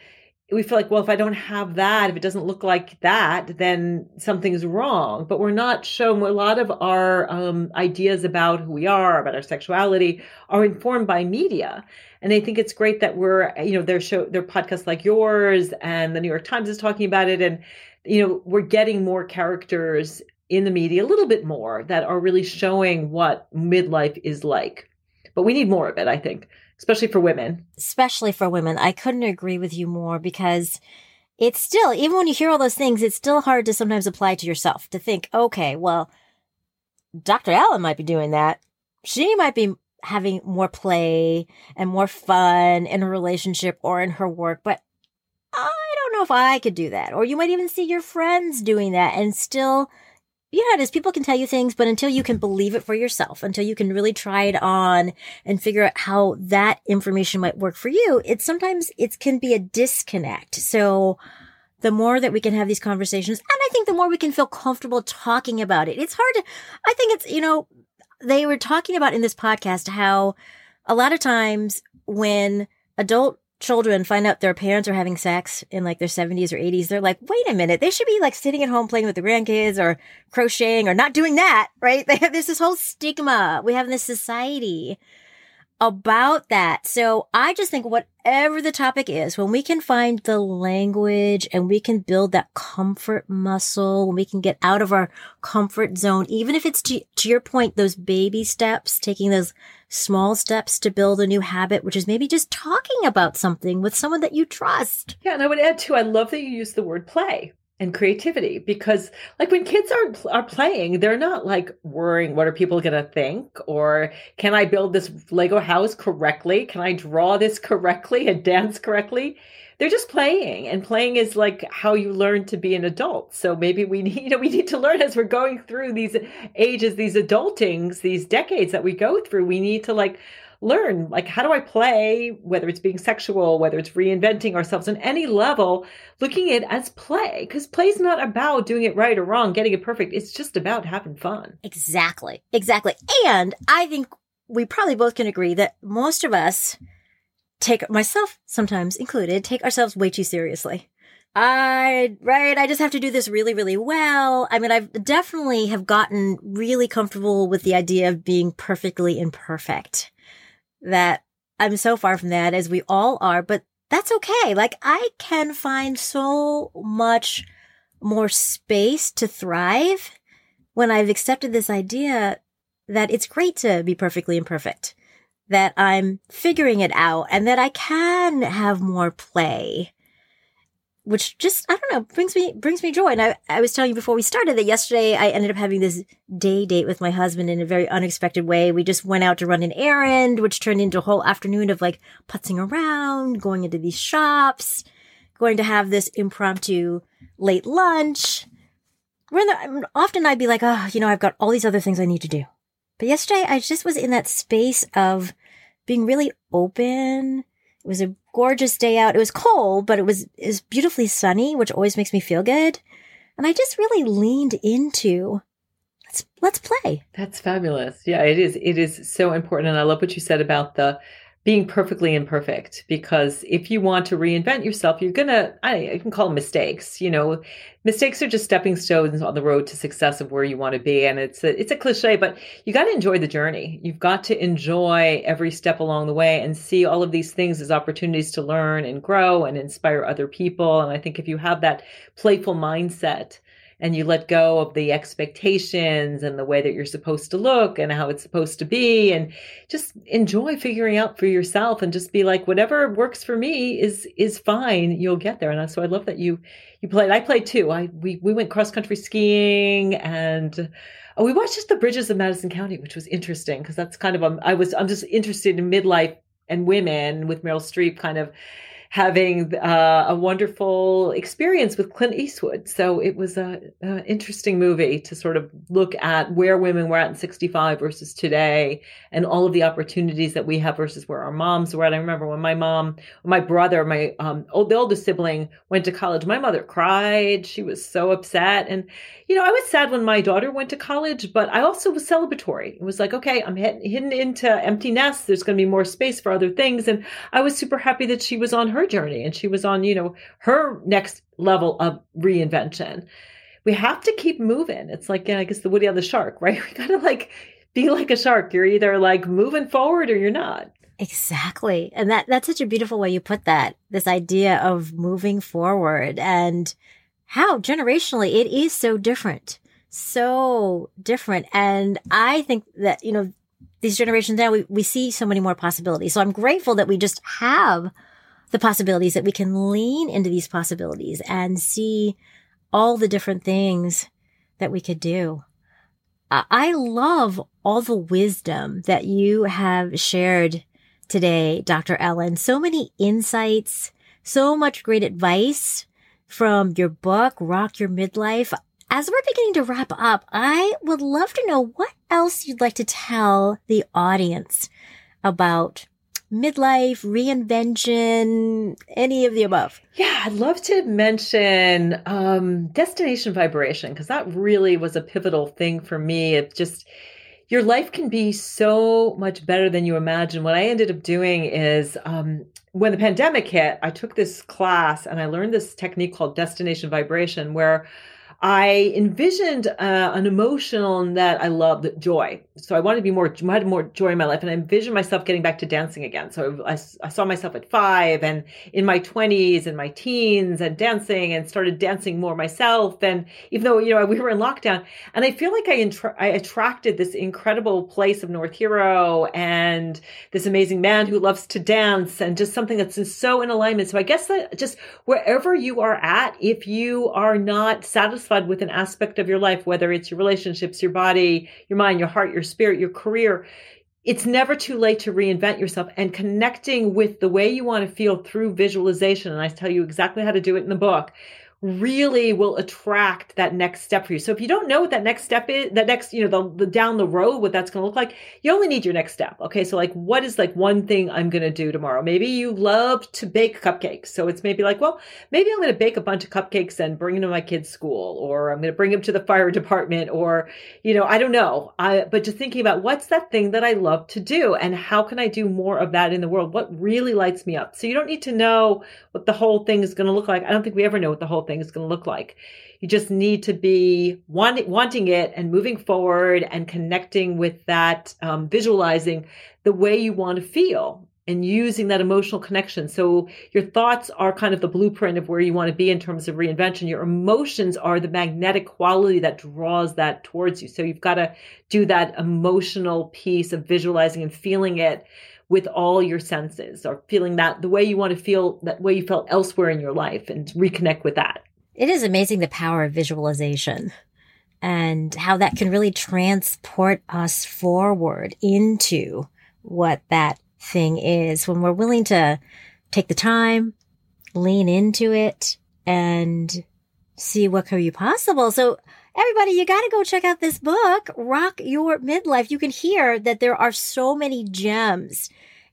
we feel like, well, if I don't have that, if it doesn't look like that, then something's wrong. But we're not shown a lot of our um, ideas about who we are, about our sexuality, are informed by media. And I think it's great that we're, you know, there's show, their podcasts like yours, and the New York Times is talking about it, and you know, we're getting more characters in the media, a little bit more, that are really showing what midlife is like. But we need more of it, I think especially for women. Especially for women. I couldn't agree with you more because it's still, even when you hear all those things, it's still hard to sometimes apply to yourself to think, okay, well, Dr. Ellen might be doing that. She might be having more play and more fun in a relationship or in her work, but know if I could do that. Or you might even see your friends doing that and still you know, it is people can tell you things, but until you can believe it for yourself, until you can really try it on and figure out how that information might work for you, it sometimes it can be a disconnect. So the more that we can have these conversations, and I think the more we can feel comfortable talking about it. It's hard to, I think it's, you know, they were talking about in this podcast how a lot of times when adult children find out their parents are having sex in like their 70s or 80s, they're like, wait a minute, they should be like sitting at home playing with the grandkids or crocheting or not doing that, right? They have this, this whole stigma we have in this society about that. So I just think whatever the topic is, when we can find the language and we can build that comfort muscle, when we can get out of our comfort zone, even if it's to, to your point, those baby steps, taking those small steps to build a new habit, which is maybe just talking about something with someone that you trust. Yeah. And I would add too, I love that you use the word play and creativity because like when kids are are playing they're not like worrying what are people going to think? or can i build this lego house correctly? Can i draw this correctly and dance correctly? They're just playing and playing is like how you learn to be an adult. So maybe we need you know we need to learn as we're going through these ages these adultings these decades that we go through we need to like learn like how do i play whether it's being sexual whether it's reinventing ourselves on any level looking at it as play because play's not about doing it right or wrong getting it perfect. It's just about having fun. Exactly. Exactly. And i think we probably both can agree that most of us take myself sometimes included take ourselves way too seriously. I, right, I just have to do this really, really well. I mean, I've definitely have gotten really comfortable with the idea of being perfectly imperfect that I'm so far from that as we all are, but that's okay. Like I can find so much more space to thrive when I've accepted this idea that it's great to be perfectly imperfect, that I'm figuring it out and that I can have more play which just I don't know brings me brings me joy. And I, I was telling you before we started that yesterday I ended up having this day date with my husband in a very unexpected way. We just went out to run an errand, which turned into a whole afternoon of like putzing around, going into these shops, going to have this impromptu late lunch. We're the, often I'd be like, oh, you know, I've got all these other things I need to do. But yesterday I just was in that space of being really open it was a gorgeous day out. It was cold, but it was, it was beautifully sunny, which always makes me feel good. And I just really leaned into let's let's play. That's fabulous. Yeah, it is. It is so important. And I love what you said about the being perfectly imperfect because if you want to reinvent yourself you're gonna I, I, can call them mistakes you know? Mistakes are just stepping stones on the road to success of where you want to be and it's a, it's a cliche but you got to enjoy the journey. You've got to enjoy every step along the way and see all of these things as opportunities to learn and grow and inspire other people and i think if you have that playful mindset and you let go of the expectations and the way that you're supposed to look and how it's supposed to be and just enjoy figuring out for yourself and just be like whatever works for me is is fine. You'll get there. And so i love that you you played i played too. I we we went cross country skiing and oh, we watched just the bridges of madison county which was interesting because that's kind of um, i was i'm just interested in midlife and women with meryl streep kind of having uh, a wonderful experience with Clint Eastwood. So it was a, a, interesting movie to sort of look at where women were at in 65 versus today and all of the opportunities that we have versus where our moms were at. I remember when my mom, my brother, my um, old, the oldest sibling went to college, my mother cried. She was so upset. And, you know, I was sad when my daughter went to college, but I also was celebratory. It was like, okay, I'm hidden into empty nests. There's going to be more space for other things. And I was super happy that she was on her journey and she was on, you know, her next level of reinvention. We have to keep moving. It's like, I guess the Woody on the shark, right? We got to like be like a shark. You're either like moving forward or you're not. Exactly. And that that's such a beautiful way you put that. This idea of moving forward and how generationally it is so different. So different. And I think that, you know, these generations now we, we see so many more possibilities. So I'm grateful that we just have the possibilities that we can lean into these possibilities and see all the different things that we could do. I love all the wisdom that you have shared today, Dr. Ellen. So many insights, so much great advice from your book, Rock Your Midlife. As we're beginning to wrap up, I would love to know what else you'd like to tell the audience about midlife, reinvention, any of the above? Yeah, I'd love to mention um, destination vibration because that really was a pivotal thing for me. It just, your life can be so much better than you imagine. What I ended up doing is um, when the pandemic hit, I took this class and I learned this technique called destination vibration where I envisioned uh, an emotional that I loved joy. So I wanted to be more, had more joy in my life. And I envisioned myself getting back to dancing again. So I, I saw myself at five and in my 20s and my teens and dancing and started dancing more myself. And even though, you know, we were in lockdown and I feel like I, intra- I attracted this incredible place of North Hero and this amazing man who loves to dance and just something that's so in alignment. So I guess that just wherever you are at, if you are not satisfied satisfied with an aspect of your life, whether it's your relationships, your body, your mind, your heart, your spirit, your career, it's never too late to reinvent yourself and connecting with the way you want to feel through visualization. And I tell you exactly how to do it in the book really will attract that next step for you. So if you don't know what that next step is, that next, you know, the, the down the road, what that's going to look like, you only need your next step. Okay. So like, what is like one thing I'm going to do tomorrow? Maybe you love to bake cupcakes. So it's maybe like, well, maybe I'm going to bake a bunch of cupcakes and bring them to my kids' school, or I'm going to bring them to the fire department, or, you know, I don't know. I, but just thinking about what's that thing that I love to do and how can I do more of that in the world? What really lights me up? So you don't need to know what the whole thing is going to look like. I don't think we ever know what the whole is going to look like. You just need to be want, wanting it and moving forward and connecting with that, um, visualizing the way you want to feel and using that emotional connection. So your thoughts are kind of the blueprint of where you want to be in terms of reinvention. Your emotions are the magnetic quality that draws that towards you. So you've got to do that emotional piece of visualizing and feeling it with all your senses or feeling that the way you want to feel that way you felt elsewhere in your life and reconnect with that. It is amazing the power of visualization and how that can really transport us forward into what that thing is when we're willing to take the time, lean into it and see what could be possible. So everybody, you got to go check out this book, Rock Your Midlife. You can hear that there are so many gems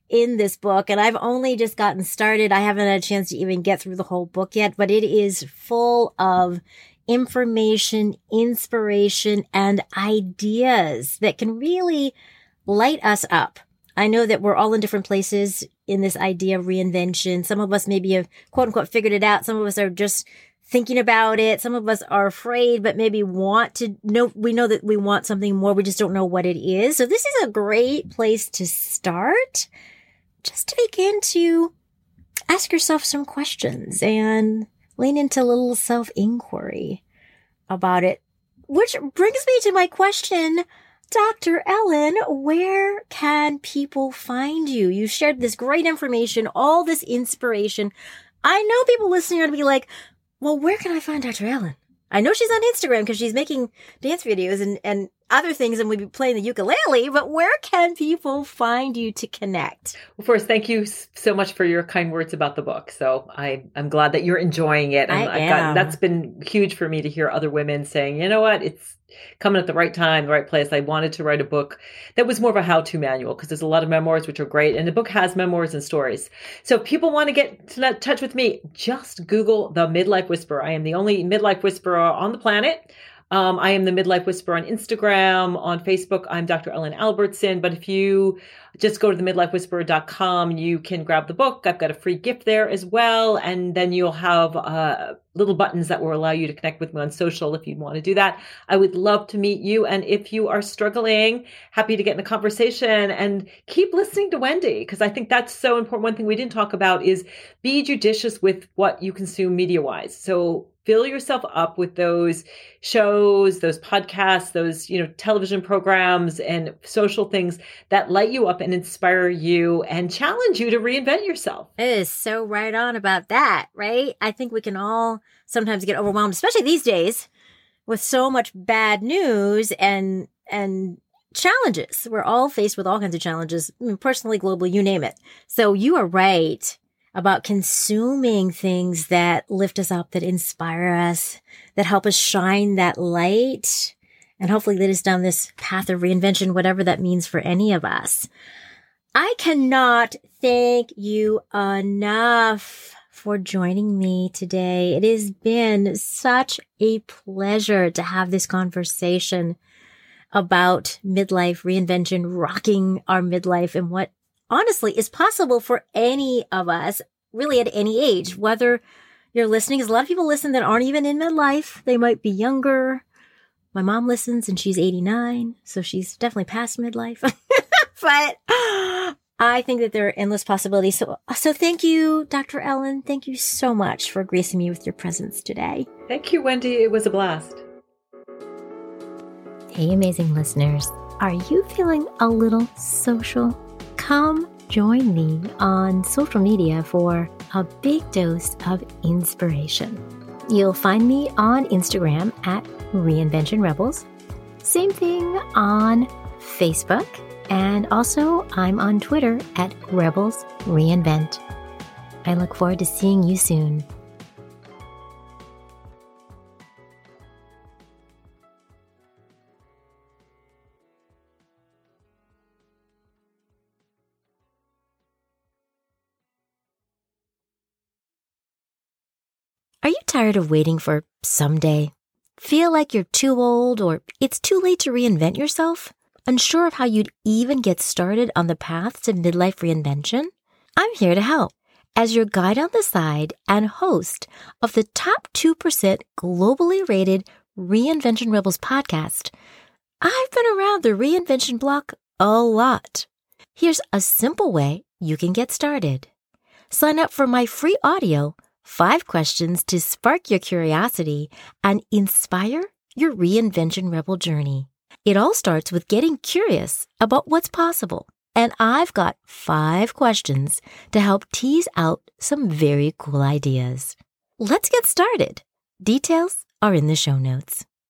in this book and I've only just gotten started. I haven't had a chance to even get through the whole book yet, but it is full of information, inspiration, and ideas that can really light us up. I know that we're all in different places in this idea of reinvention. Some of us maybe have quote unquote figured it out. Some of us are just thinking about it. Some of us are afraid, but maybe want to know. We know that we want something more. We just don't know what it is. So this is a great place to start just to begin to ask yourself some questions and lean into a little self inquiry about it. Which brings me to my question. Dr. Ellen, where can people find you? You shared this great information, all this inspiration. I know people listening are going to be like, well, where can I find Dr. Ellen? I know she's on Instagram because she's making dance videos and, and other things and we'd be playing the ukulele, but where can people find you to connect? Well, first, thank you so much for your kind words about the book. So I, I'm glad that you're enjoying it. And I am. Got, that's been huge for me to hear other women saying, you know what, it's coming at the right time, the right place. I wanted to write a book that was more of a how-to manual because there's a lot of memoirs which are great, and the book has memoirs and stories. So if people want to get in touch with me, just Google the Midlife Whisperer. I am the only midlife whisperer on the planet. Um, I am the Midlife Whisperer on Instagram. On Facebook, I'm Dr. Ellen Albertson. But if you just go to the midlifewhisperer.com, you can grab the book. I've got a free gift there as well. And then you'll have uh, little buttons that will allow you to connect with me on social if you want to do that. I would love to meet you. And if you are struggling, happy to get in a conversation and keep listening to Wendy because I think that's so important. One thing we didn't talk about is be judicious with what you consume media wise. So fill yourself up with those shows, those podcasts, those, you know, television programs and social things that light you up and inspire you and challenge you to reinvent yourself. It is so right on about that, right? I think we can all sometimes get overwhelmed, especially these days with so much bad news and, and challenges. We're all faced with all kinds of challenges, I mean, personally, globally, you name it. So you are right about consuming things that lift us up, that inspire us, that help us shine that light and hopefully lead us down this path of reinvention, whatever that means for any of us. I cannot thank you enough for joining me today. It has been such a pleasure to have this conversation about midlife reinvention, rocking our midlife and what honestly is possible for any of us, really at any age, mm-hmm. whether you're listening. Because a lot of people listen that aren't even in midlife. They might be younger. My mom listens and she's 89, so she's definitely past midlife. but I think that there are endless possibilities. So, so thank you, Dr. Ellen. Thank you so much for gracing me with your presence today. Thank you, Wendy. It was a blast. Hey, amazing listeners. Are you feeling a little social? Come join me on social media for a big dose of inspiration. You'll find me on Instagram at Reinvention Rebels. Same thing on Facebook. And also, I'm on Twitter at Rebels Reinvent. I look forward to seeing you soon. Tired of waiting for someday? Feel like you're too old or it's too late to reinvent yourself? Unsure of how you'd even get started on the path to midlife reinvention? I'm here to help as your guide on the side and host of the top 2% globally rated Reinvention Rebels podcast. I've been around the reinvention block a lot. Here's a simple way you can get started. Sign up for my free audio Five questions to spark your curiosity and inspire your reinvention rebel journey. It all starts with getting curious about what's possible. And I've got five questions to help tease out some very cool ideas. Let's get started. Details are in the show notes.